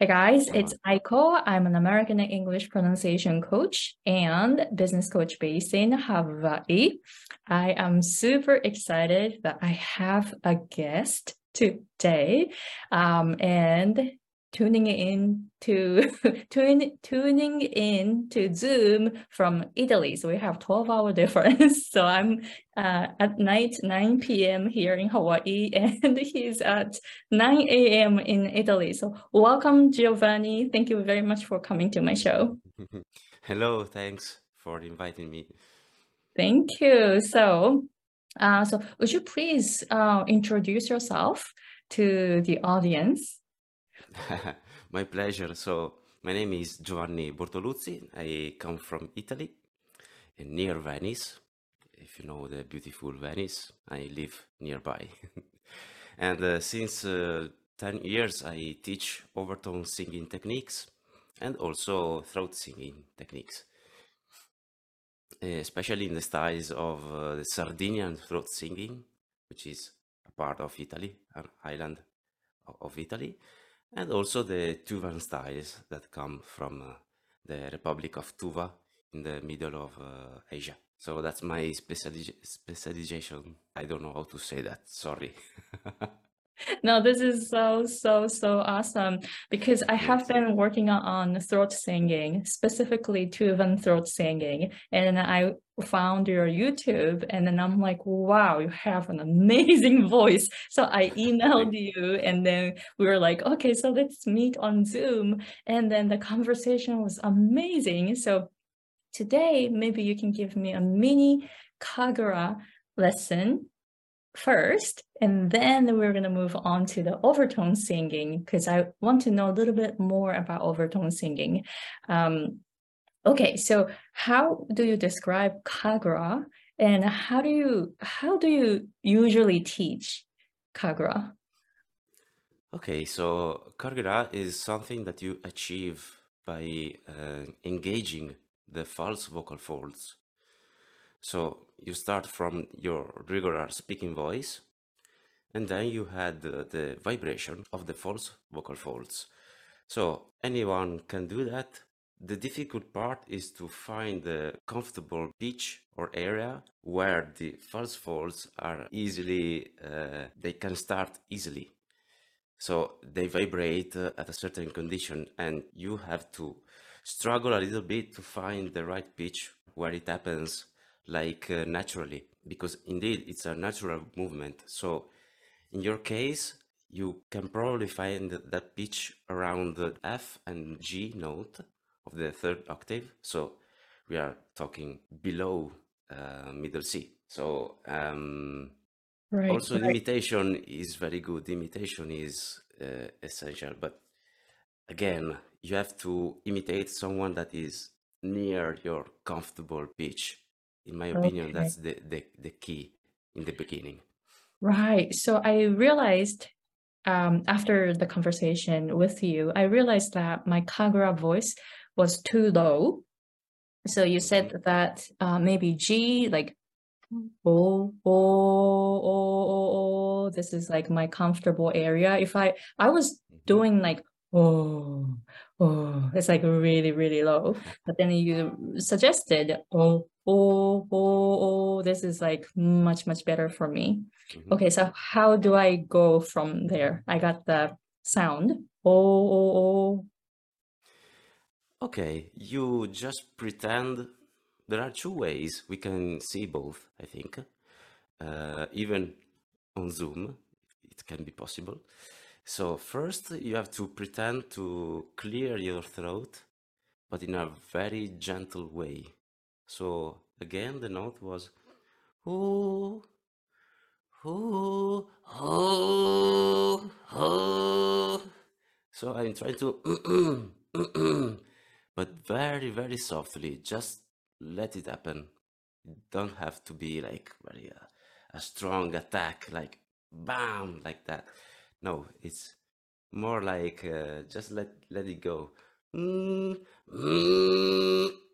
Hey guys, it's Aiko. I'm an American English pronunciation coach and business coach based in Hawaii. I am super excited that I have a guest today. Um, and tuning in to tune, tuning in to Zoom from Italy. So we have 12 hour difference. So I'm uh, at night 9 p.m. here in Hawaii and he's at 9 a.m. in Italy. So welcome Giovanni. Thank you very much for coming to my show. Hello, thanks for inviting me. Thank you. So uh, so would you please uh, introduce yourself to the audience? My pleasure. So, my name is Giovanni Bortoluzzi. I come from Italy, near Venice. If you know the beautiful Venice, I live nearby. and uh, since uh, 10 years, I teach overtone singing techniques and also throat singing techniques, especially in the styles of uh, the Sardinian throat singing, which is a part of Italy, an island of Italy, and also the Tuvan styles that come from uh, the Republic of Tuva in the middle of uh, Asia. So that's my speciali specialization. I don't know how to say that. Sorry. no, this is so, so, so awesome because I have been working on throat singing, specifically Tuvan throat singing. And I found your YouTube and then I'm like, wow, you have an amazing voice. So I emailed you and then we were like, okay, so let's meet on Zoom. And then the conversation was amazing. So today, maybe you can give me a mini Kargyraa lesson first, and then we're going to move on to the overtone singing because I want to know a little bit more about overtone singing. Um, okay, so how do you describe Kargyraa and how do you how do you usually teach Kargyraa? Okay, so Kargyraa is something that you achieve by uh, engaging the false vocal folds. So you start from your regular speaking voice and then you had the, the vibration of the false vocal folds. So anyone can do that. The difficult part is to find the comfortable pitch or area where the false folds are easily, uh, they can start easily. So they vibrate uh, at a certain condition and you have to struggle a little bit to find the right pitch where it happens like uh, naturally because indeed it's a natural movement. So in your case you can probably find that pitch around the F and G note of the third octave. So we are talking below uh, middle C. So um, right, also right. imitation is very good. Imitation is uh, essential but again you have to imitate someone that is near your comfortable pitch in my opinion, okay. that's the, the, the key in the beginning. Right. So I realized um, after the conversation with you, I realized that my Kargyraa voice was too low. So you said mm-hmm. that uh, maybe G, like, oh, oh, oh, oh, oh, this is like my comfortable area. If I, I was mm-hmm. doing like, oh, oh, it's like really, really low. But then you suggested, oh, oh, oh, oh, this is like much, much better for me. Mm-hmm. Okay, so how do I go from there? I got the sound, oh, oh, oh. Okay, you just pretend. There are two ways we can see both, I think. Uh, even on Zoom, it can be possible. So first you have to pretend to clear your throat, but in a very gentle way. So again, the note was ooh, ooh, ooh, ooh. So I'm trying to, but very, very softly. Just let it happen. Don't have to be like very uh, a strong attack, like bam, like that. No, it's more like uh, just let let it go. Mm, mm.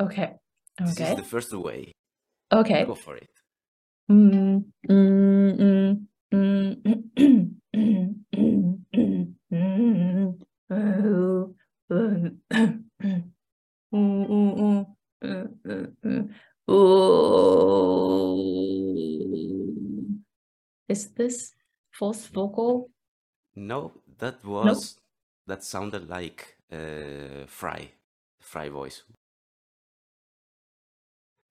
Okay. This is the first way. Okay. Go for it. Mm, mm, mm. Is this false vocal? No, that Nope. was that sounded like uh, Fry, Fry voice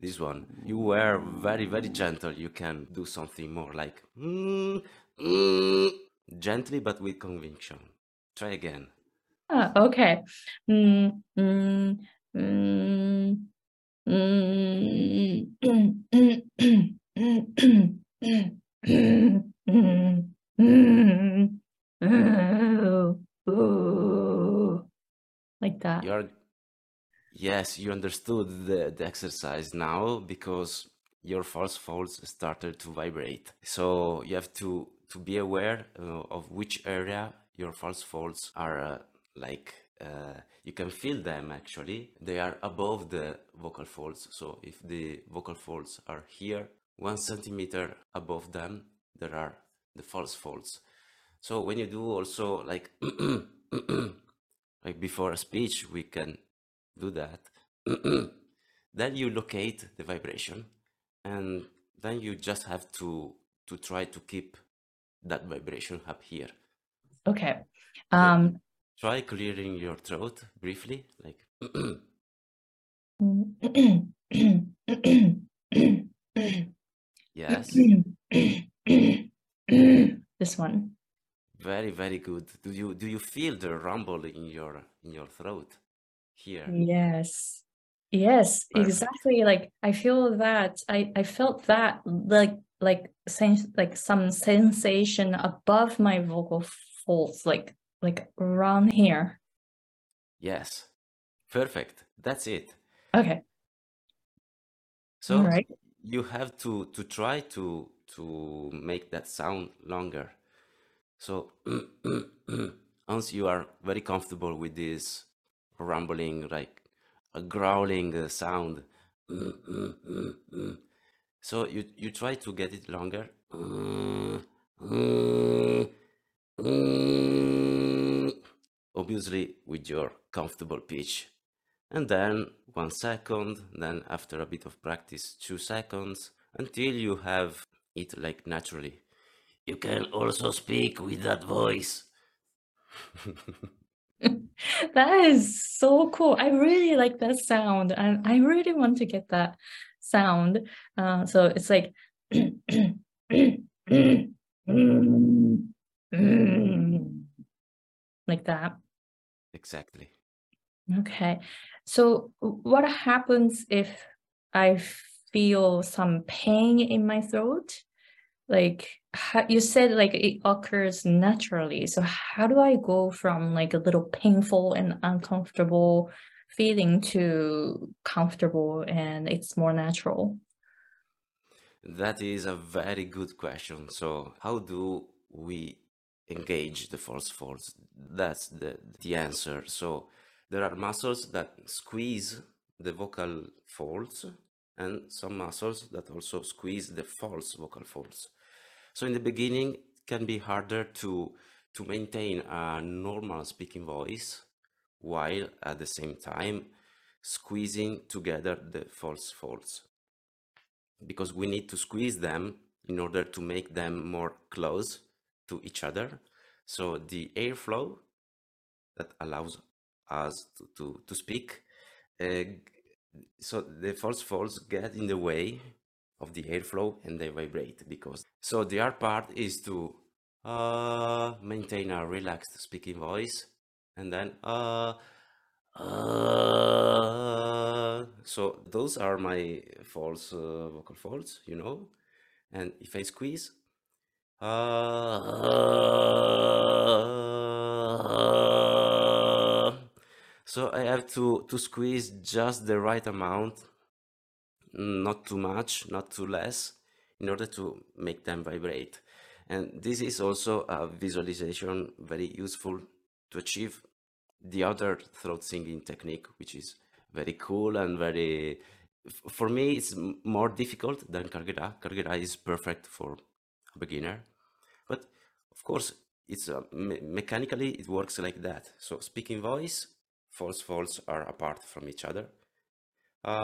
this one. You were very, very gentle. You can do something more like mm, mm, gently but with conviction. Try again. Ah, okay. Mm, mm, mm, mm. like that. You're yes, you understood the, the exercise now because your false folds started to vibrate. So you have to to be aware uh, of which area your false folds are uh, like uh, you can feel them actually. They are above the vocal folds. So if the vocal folds are here one centimeter above them there are the false folds. So when you do also like like before a speech we can do that then you locate the vibration and then you just have to to try to keep that vibration up here Okay. so Um, try clearing your throat briefly like yes this one. very very good do you do you feel the rumble in your in your throat here Yes. Yes, perfect exactly. Like I feel that I I felt that like like sense like some sensation above my vocal folds, like like around here. yes perfect that's it Okay. So right. you have to to try to to make that sound longer so once you are very comfortable with this rumbling like a growling uh, sound. So you you try to get it longer. Obviously with your comfortable pitch. And then one second then after a bit of practice two seconds until you have it like naturally. You can also speak with that voice That is so cool. I really like that sound and I really want to get that sound. Uh, so it's like like that. exactly Okay. So what happens if I feel some pain in my throat? Like how, you said like it occurs naturally. So how do I go from like a little painful and uncomfortable feeling to comfortable and it's more natural? That is a very good question. So, how do we engage the false folds? That's the, the answer. So, there are muscles that squeeze the vocal folds and some muscles that also squeeze the false vocal folds. So, in the beginning, it can be harder to, to maintain a normal speaking voice while at the same time squeezing together the false folds because we need to squeeze them in order to make them more close to each other. So the airflow that allows us to, to, to speak, uh, so the false folds get in the way of the airflow and they vibrate because. So the hard part is to uh, maintain a relaxed speaking voice and then uh, uh, so those are my false uh, vocal folds, you know. And if I squeeze, uh, so I have to to squeeze just the right amount, not too much, not too less, in order to make them vibrate. And this is also a visualization very useful to achieve the other throat singing technique, which is very cool and very, for me, it's more difficult than Kargyraa. Kargyraa is perfect for a beginner. But of course, it's me mechanically it works like that. So speaking voice, false false are apart from each other. that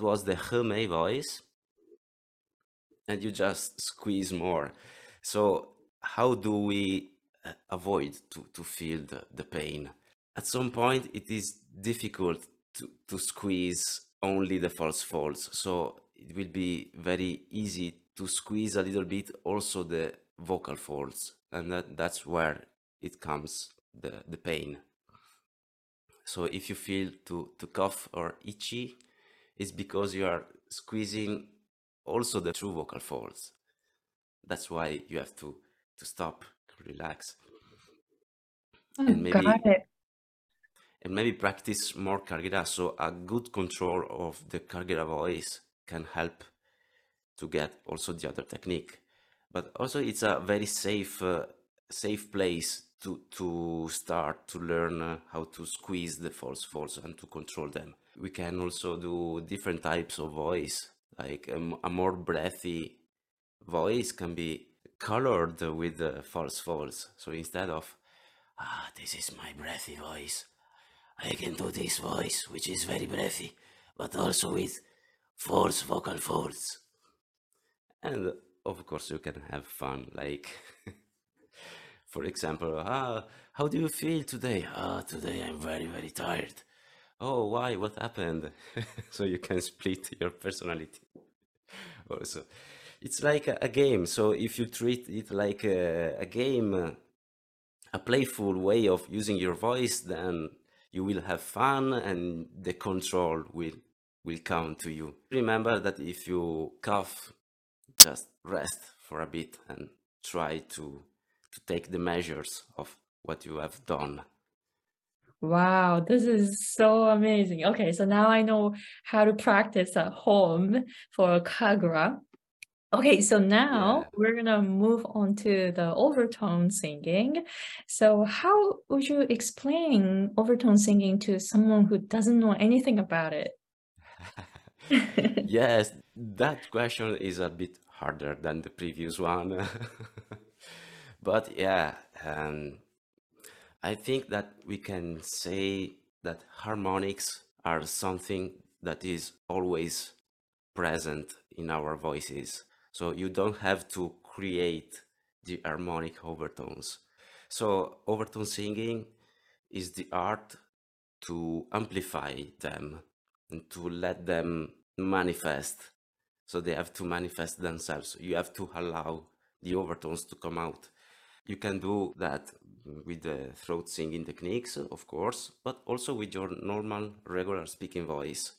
was the Khoomei voice, and you just squeeze more. So how do we uh, avoid to, to feel the, the pain? At some point, it is difficult to, to squeeze only the false folds. So it will be very easy to squeeze a little bit also the vocal folds. And that, that's where it comes the, the pain. So if you feel to, to cough or itchy, it's because you are squeezing also the true vocal folds. That's why you have to, to stop, relax. Oh, and maybe, and maybe practice more Kargyraa. So a good control of the Kargyraa voice can help to get also the other technique. But also it's a very safe, uh, safe place to, to start to learn uh, how to squeeze the false folds and to control them. We can also do different types of voice, like a, more breathy voice can be colored with the false folds. So instead of, ah, this is my breathy voice, I can do this voice, which is very breathy, but also with false vocal folds. And of course, you can have fun, like, for example, ah, how do you feel today? Ah, today I'm very, very tired. Oh, why? What happened? so you can split your personality. also, it's like a, a, game. So if you treat it like a, a game, a playful way of using your voice, then you will have fun and the control will will come to you. Remember that if you cough, just rest for a bit and try to to take the measures of what you have done. Wow, this is so amazing. Okay, so now I know how to practice at home for Kargyraa. Okay, so now yeah. we're gonna move on to the overtone singing. So how would you explain overtone singing to someone who doesn't know anything about it? yes, that question is a bit harder than the previous one. but yeah, um, I think that we can say that harmonics are something that is always present in our voices so you don't have to create the harmonic overtones. So overtone singing is the art to amplify them and to let them manifest. So they have to manifest themselves. You have to allow the overtones to come out. You can do that with the throat singing techniques, of course, but also with your normal, regular speaking voice.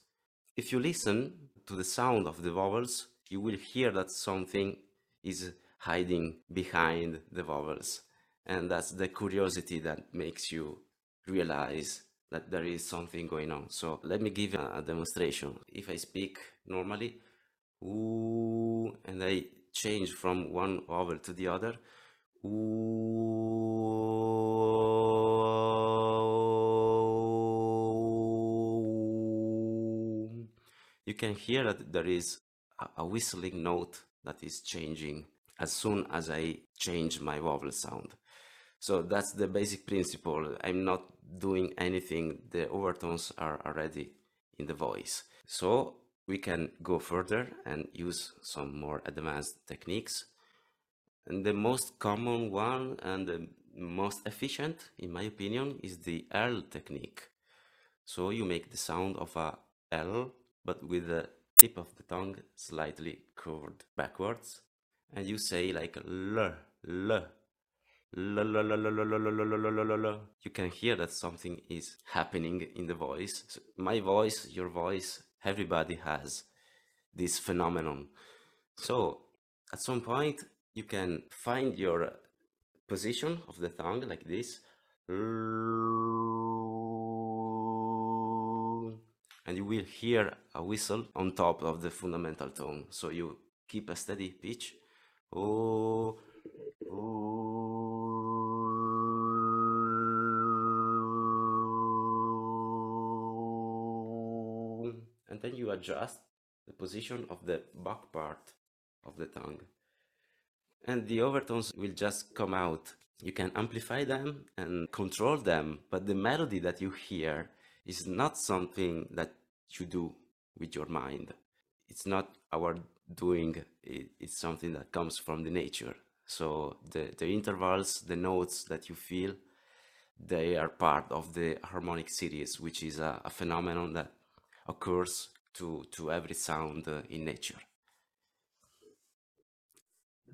If you listen to the sound of the vowels, you will hear that something is hiding behind the vowels. And that's the curiosity that makes you realize that there is something going on. So let me give a, demonstration. If I speak normally, ooh, and I change from one vowel to the other, ooh, you can hear that there is a whistling note that is changing as soon as I change my vowel sound. So that's the basic principle. I'm not doing anything. The overtones are already in the voice. So we can go further and use some more advanced techniques. And the most common one and the most efficient, in my opinion, is the L technique. So you make the sound of a L, but with a tip of the tongue slightly curved backwards and you say like l l you can hear that something is happening in the voice so my voice your voice everybody has this phenomenon so at some point you can find your position of the tongue like this and you will hear a whistle on top of the fundamental tone. So you keep a steady pitch. Oh, oh. Adjust the position of the back part of the tongue. And the overtones will just come out. You can amplify them and control them, but the melody that you hear is not something that you do with your mind. It's not our doing, it's something that comes from the nature. So the, the intervals, the notes that you feel, they are part of the harmonic series, which is a, a phenomenon that occurs to, to every sound uh, in nature.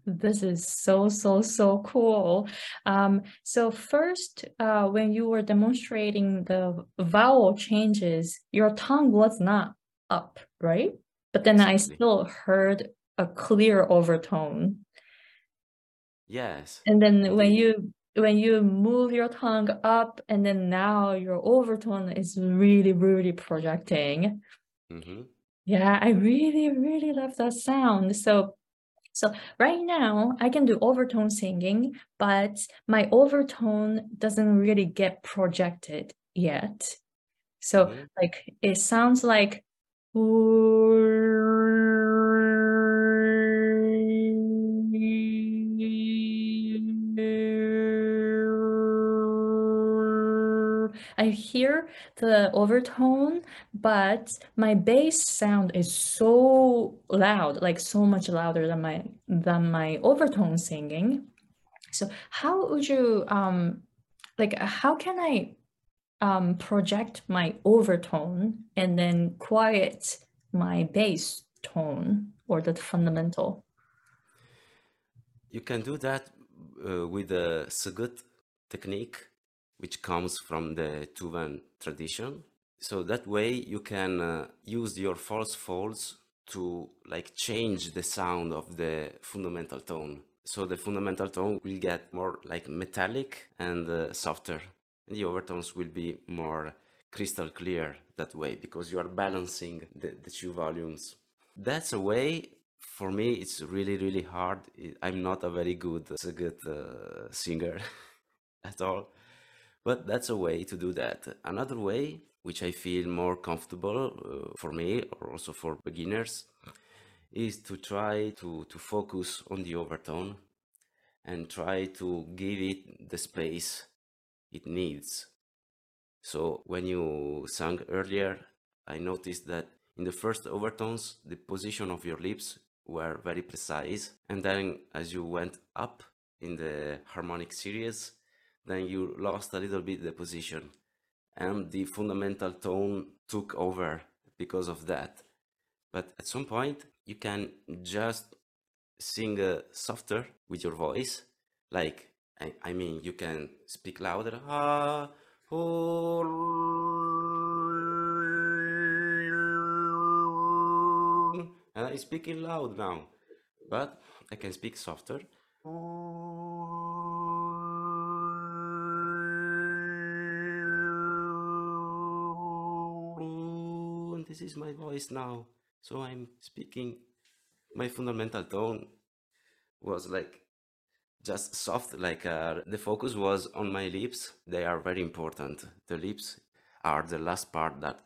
This is so, so, so cool. Um, so first, uh, when you were demonstrating the vowel changes, your tongue was not up, right? But then exactly. I still heard a clear overtone. Yes. And then when you when you move your tongue up and then now your overtone is really, really projecting. Mm-hmm. Yeah, I really, really love that sound. So so right now I can do overtone singing, but my overtone doesn't really get projected yet. So mm-hmm. like it sounds like hear the overtone, but my bass sound is so loud, like so much louder than my than my overtone singing. So how would you um like how can I um project my overtone and then quiet my bass tone or the fundamental? You can do that uh, with the Sygyt technique which comes from the Tuvan tradition. So that way you can uh, use your false folds to like change the sound of the fundamental tone. So the fundamental tone will get more like metallic and uh, softer. And the overtones will be more crystal clear that way because you are balancing the, the two volumes. That's a way for me it's really really hard. I'm not a very good, a good uh, singer at all but that's a way to do that. Another way, which I feel more comfortable uh, for me or also for beginners, is to try to, to focus on the overtone and try to give it the space it needs. So when you sang earlier, I noticed that in the first overtones, the position of your lips were very precise. And then as you went up in the harmonic series, then you lost a little bit the position and the fundamental tone took over because of that. But at some point, you can just sing uh, softer with your voice. Like, I, I mean, you can speak louder. Ah, oh, and I'm speaking loud now, but I can speak softer. This is my voice now. So I'm speaking. My fundamental tone was like just soft, like uh, the focus was on my lips. They are very important. The lips are the last part that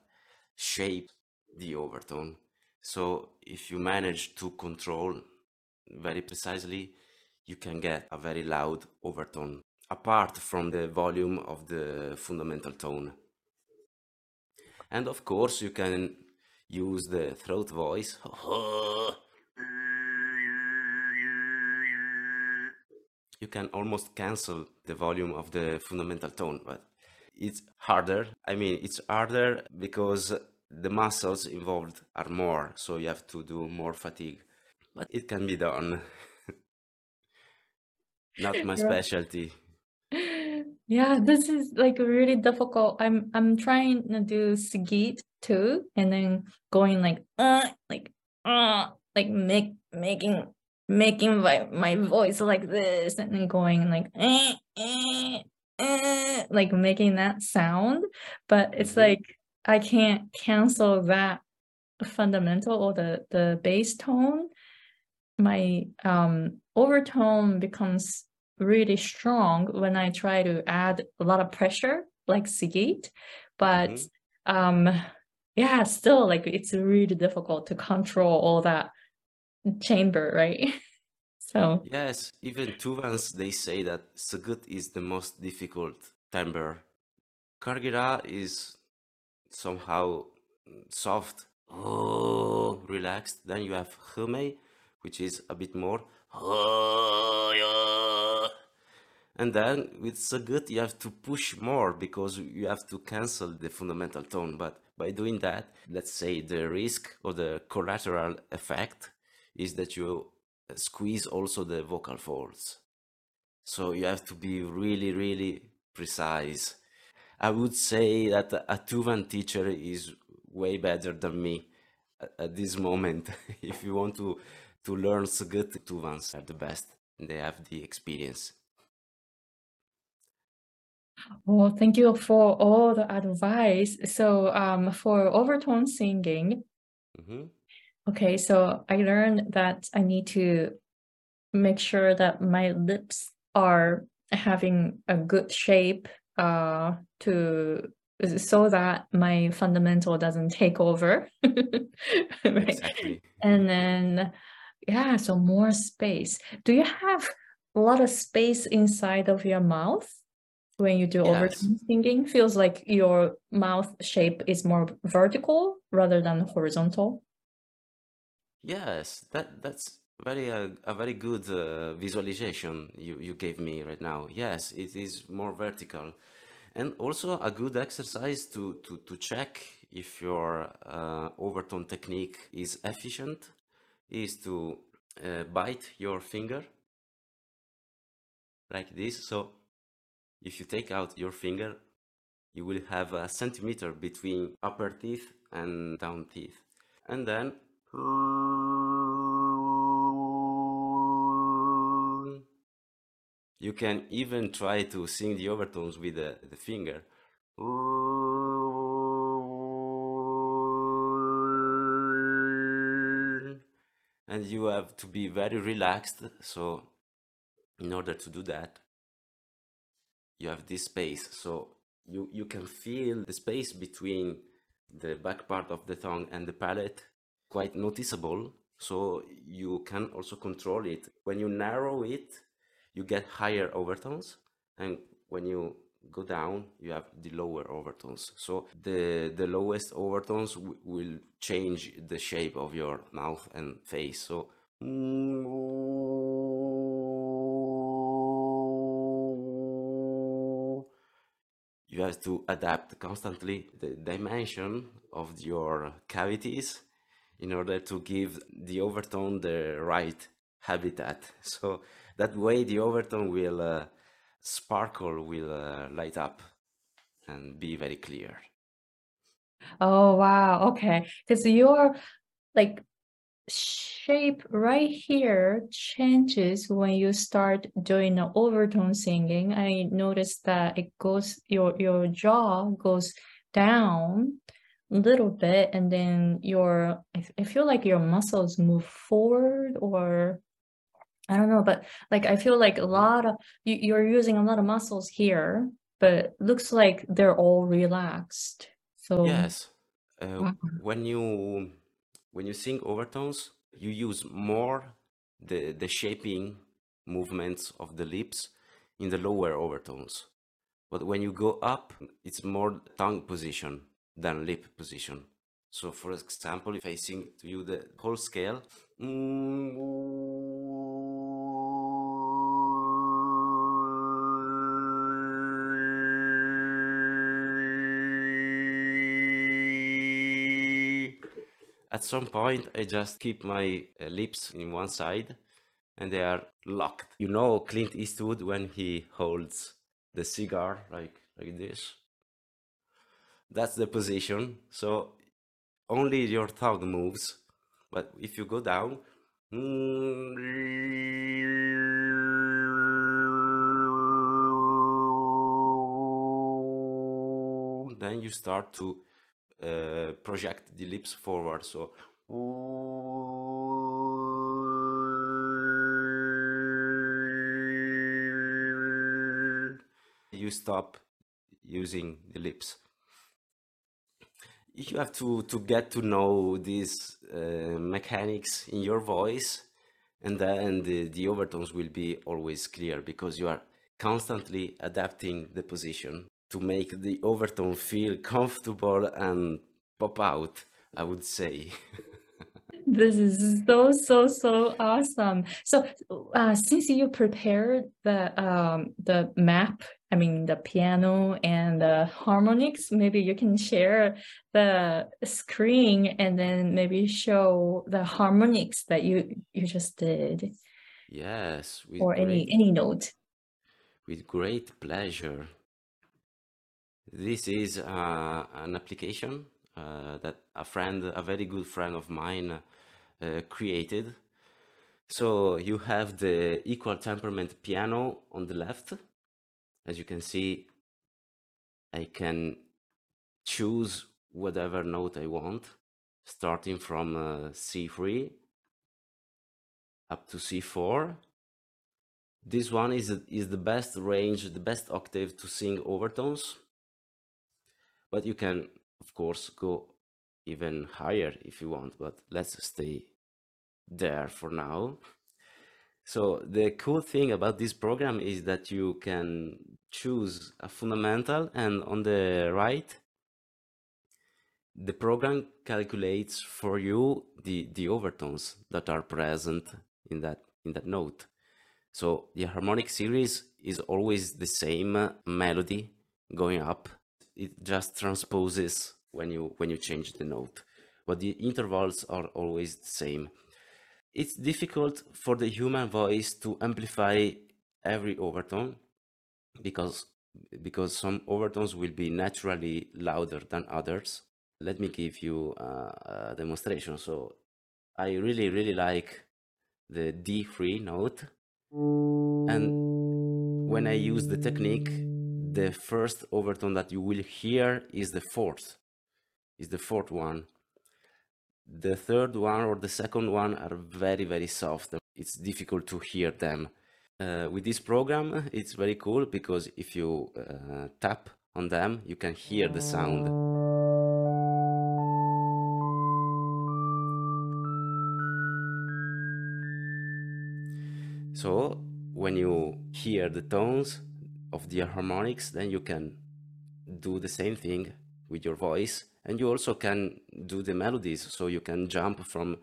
shape the overtone. So if you manage to control very precisely, you can get a very loud overtone apart from the volume of the fundamental tone. And of course, you can use the throat voice. You can almost cancel the volume of the fundamental tone, but it's harder. I mean, it's harder because the muscles involved are more, so you have to do more fatigue. But it can be done. Not my specialty yeah this is like really difficult i'm i'm trying to do Sygyt too and then going like uh like uh like make making making my, my voice like this and then going like eh, eh, eh, like making that sound but it's mm-hmm. like i can't cancel that fundamental or the the bass tone my um overtone becomes really strong when I try to add a lot of pressure, like Sygyt. But mm-hmm. um, yeah, still like it's really difficult to control all that chamber, right? So Yes, even Tuvans, they say that Sygyt is the most difficult timbre. Kargyraa is somehow mm, soft, oh, relaxed. Then you have Khoomei, which is a bit more, oh, yeah. And then with Sygyt, you have to push more because you have to cancel the fundamental tone. But by doing that, let's say the risk or the collateral effect is that you squeeze also the vocal folds. So you have to be really, really precise. I would say that a Tuvan teacher is way better than me at, this moment. if you want to, to learn Sygyt, Tuvans are the best. They have the experience. Well, thank you for all the advice. So um, for overtone singing, Mhm. Okay, so I learned that I need to make sure that my lips are having a good shape uh to so that my fundamental doesn't take over. Right. Exactly. And then yeah, so more space. Do you have a lot of space inside of your mouth when you do Yes. overtone singing? Feels like your mouth shape is more vertical rather than horizontal. Yes, that that's very uh, a very good uh, visualization you you gave me right now. Yes, it is more vertical, and also a good exercise to to to check if your uh, overtone technique is efficient is to uh, bite your finger like this. So if you take out your finger, you will have a centimeter between upper teeth and down teeth, and then you can even try to sing the overtones with the, the finger. And you have to be very relaxed. So, in order to do that, you have this space. So, you, you can feel the space between the back part of the tongue and the palate quite noticeable. So, you can also control it. When you narrow it, you get higher overtones and when you go down you have the lower overtones so the the lowest overtones will change the shape of your mouth and face so you have to adapt constantly the dimension of your cavities in order to give the overtone the right habitat. So that way the overtone will uh, sparkle will uh, light up and be very clear. Oh wow, okay. Because you're like shape right here changes when you start doing the overtone singing. I noticed that it goes your your jaw goes down a little bit and then your I, feel like your muscles move forward or I don't know, but like I feel like a lot of you, you're using a lot of muscles here, but looks like they're all relaxed. So yes uh, wow. when you when you sing overtones you use more the the shaping movements of the lips in the lower overtones. But when you go up it's more tongue position than lip position. So for example if i sing to you the whole scale mm, At some point, I just keep my uh, lips in one side and they are locked. You know Clint Eastwood when he holds the cigar like like this? That's the position. So only your tongue moves. But if you go down, then you start to uh, project the lips forward. So you stop using the lips. you have to to get to know these uh, mechanics in your voice and then the, the overtones will be always clear because you are constantly adapting the position to make the overtone feel comfortable and pop out i would say. This is so so so awesome. So uh, since you prepared the um the map i mean the piano and the harmonics maybe you can share the screen and then maybe show the harmonics that you you just did. Yes or great, any any note. With great pleasure this is uh, an application uh, that a friend, a very good friend of mine, uh, created. So you have the equal temperament piano on the left. As you can see, I can choose whatever note I want, starting from uh, C3 up to C4. This one is, is the best range, the best octave to sing overtones. But you can of course go even higher if you want but let's stay there for now. So the cool thing about this program is that you can choose a fundamental and on the right the program calculates for you the the overtones that are present in that in that note. So the harmonic series is always the same melody going up it just transposes when you when you change the note. But the intervals are always the same. It's difficult for the human voice to amplify every overtone because because some overtones will be naturally louder than others. Let me give you uh, a demonstration. So i really really like the d3 note. And when i use the technique the first overtone that you will hear is the fourth, is the fourth one. The third one or the second one are very, very soft. It's difficult to hear them. Uh, with this program, it's very cool because if you uh, tap on them, you can hear the sound. So when you hear the tones, of the harmonics, then you can do the same thing with your voice and you also can do the melodies. So you can jump from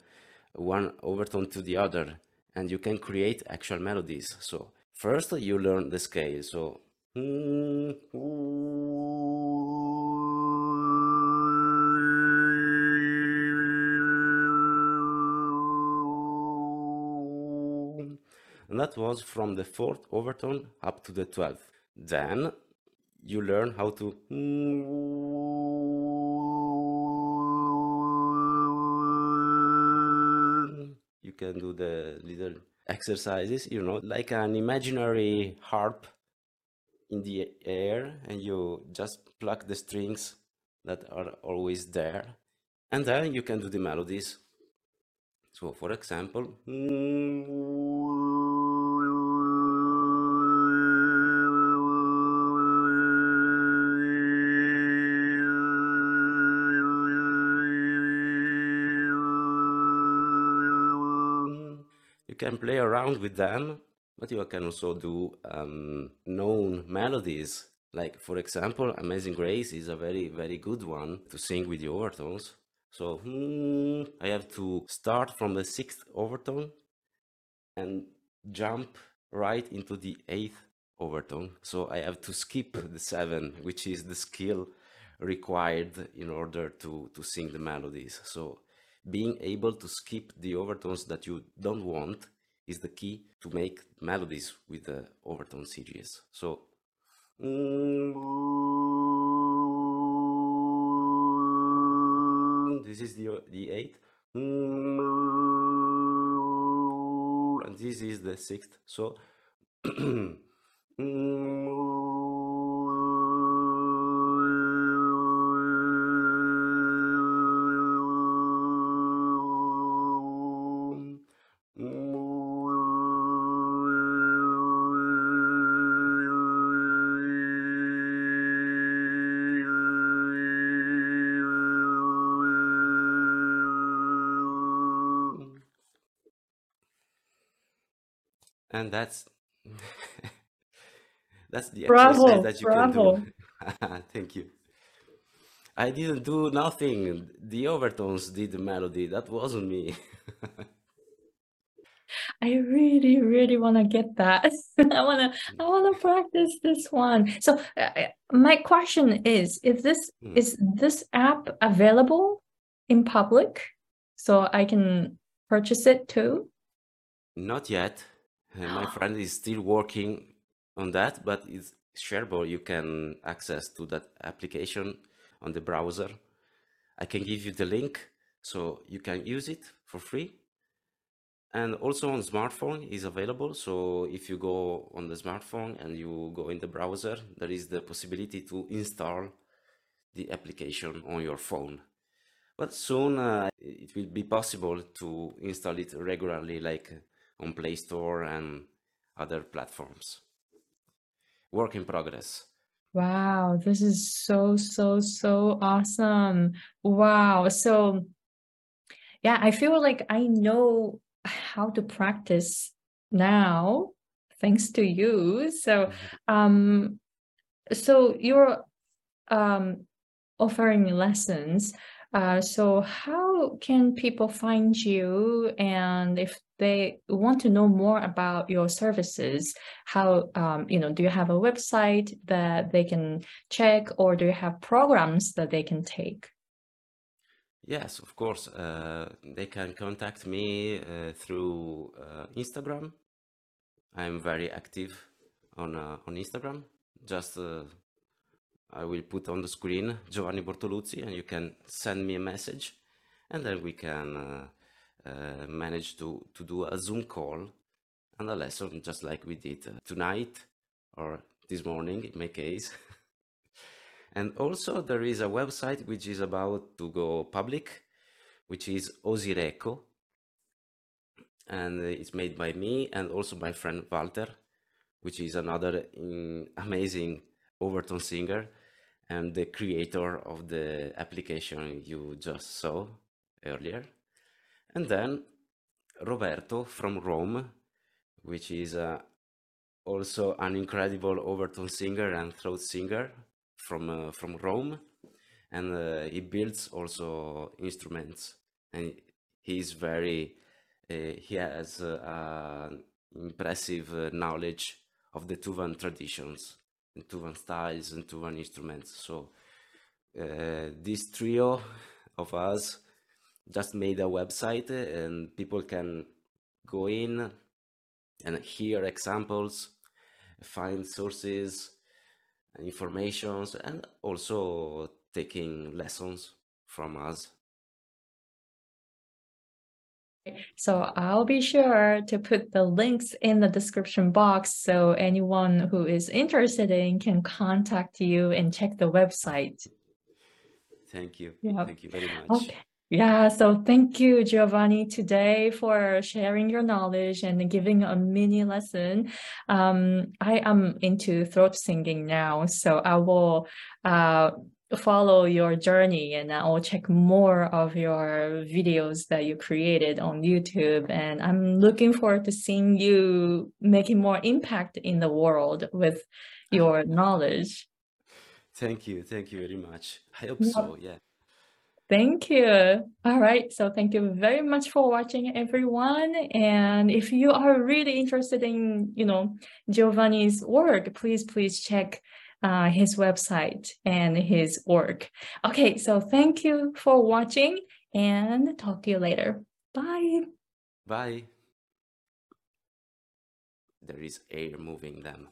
one overtone to the other and you can create actual melodies. So first you learn the scale. So and that was from the fourth overtone up to the 12th then you learn how to you can do the little exercises you know like an imaginary harp in the air and you just pluck the strings that are always there and then you can do the melodies. So for example can play around with them, but you can also do um, known melodies. Like, for example, Amazing Grace is a very, very good one to sing with the overtones. So hmm, I have to start from the sixth overtone and jump right into the eighth overtone. So I have to skip the seven, which is the skill required in order to, to sing the melodies. So being able to skip the overtones that you don't want is the key to make melodies with the overtone series. So this is the the eighth and this is the sixth so and that's that's the exercise Bravo, that you can do. Thank you. I didn't do nothing. The overtones did the melody. That wasn't me. I really, really want to get that. I want to, I want to practice this one. So, uh, uh, my question is: Is this Hmm. is this app available in public, so I can purchase it too? Not yet. Uh, my friend is still working on that, but it's shareable. You can access to that application on the browser. I can give you the link so you can use it for free. And also on smartphone is available. So if you go on the smartphone and you go in the browser, there is the possibility to install the application on your phone. But soon uh, it will be possible to install it regularly, like on Play Store and other platforms. Work in progress. Wow, this is so, so, so awesome. Wow. So, yeah, I feel like I know how to practice now thanks to you. So, um, so you're um offering lessons. Uh, so how can people find you? And if they want to know more about your services, how um, you know, do you have a website that they can check, or do you have programs that they can take? Yes, of course. Uh, they can contact me uh, through uh, Instagram. I'm very active on uh, on Instagram. Just uh, I will put on the screen Giovanni Bortoluzzi, and you can send me a message, and then we can uh, uh, manage to to do a Zoom call and a lesson, just like we did uh, tonight or this morning, in my case. And also there is a website which is about to go public, which is Osireco. And it's made by me and also my friend Walter, which is another mm, amazing overtone singer and the creator of the application you just saw earlier. And then Roberto from Rome, which is uh, also an incredible overtone singer and throat singer from uh, from Rome, and uh, he builds also instruments, and he is very uh, he has uh, impressive uh, knowledge of the Tuvan traditions and Tuvan styles and Tuvan instruments. So this trio of us just made a website, and people can go in and hear examples, find sources and informations, and also taking lessons from us. So I'll be sure to put the links in the description box so anyone who is interested in can contact you and check the website. Thank you. Yeah. Thank you very much. Okay. Yeah, so thank you, Giovanni, today for sharing your knowledge and giving a mini lesson. Um, I am into throat singing now, so I will uh, follow your journey and I will check more of your videos that you created on YouTube. And I'm looking forward to seeing you making more impact in the world with your knowledge. Thank you. Thank you very much. I hope Yeah. so. Yeah. Thank you. All right. So thank you very much for watching everyone. And if you are really interested in, you know, Giovanni's work, please, please check uh, his website and his work. Okay. So thank you for watching and talk to you later. Bye. Bye. There is air moving them.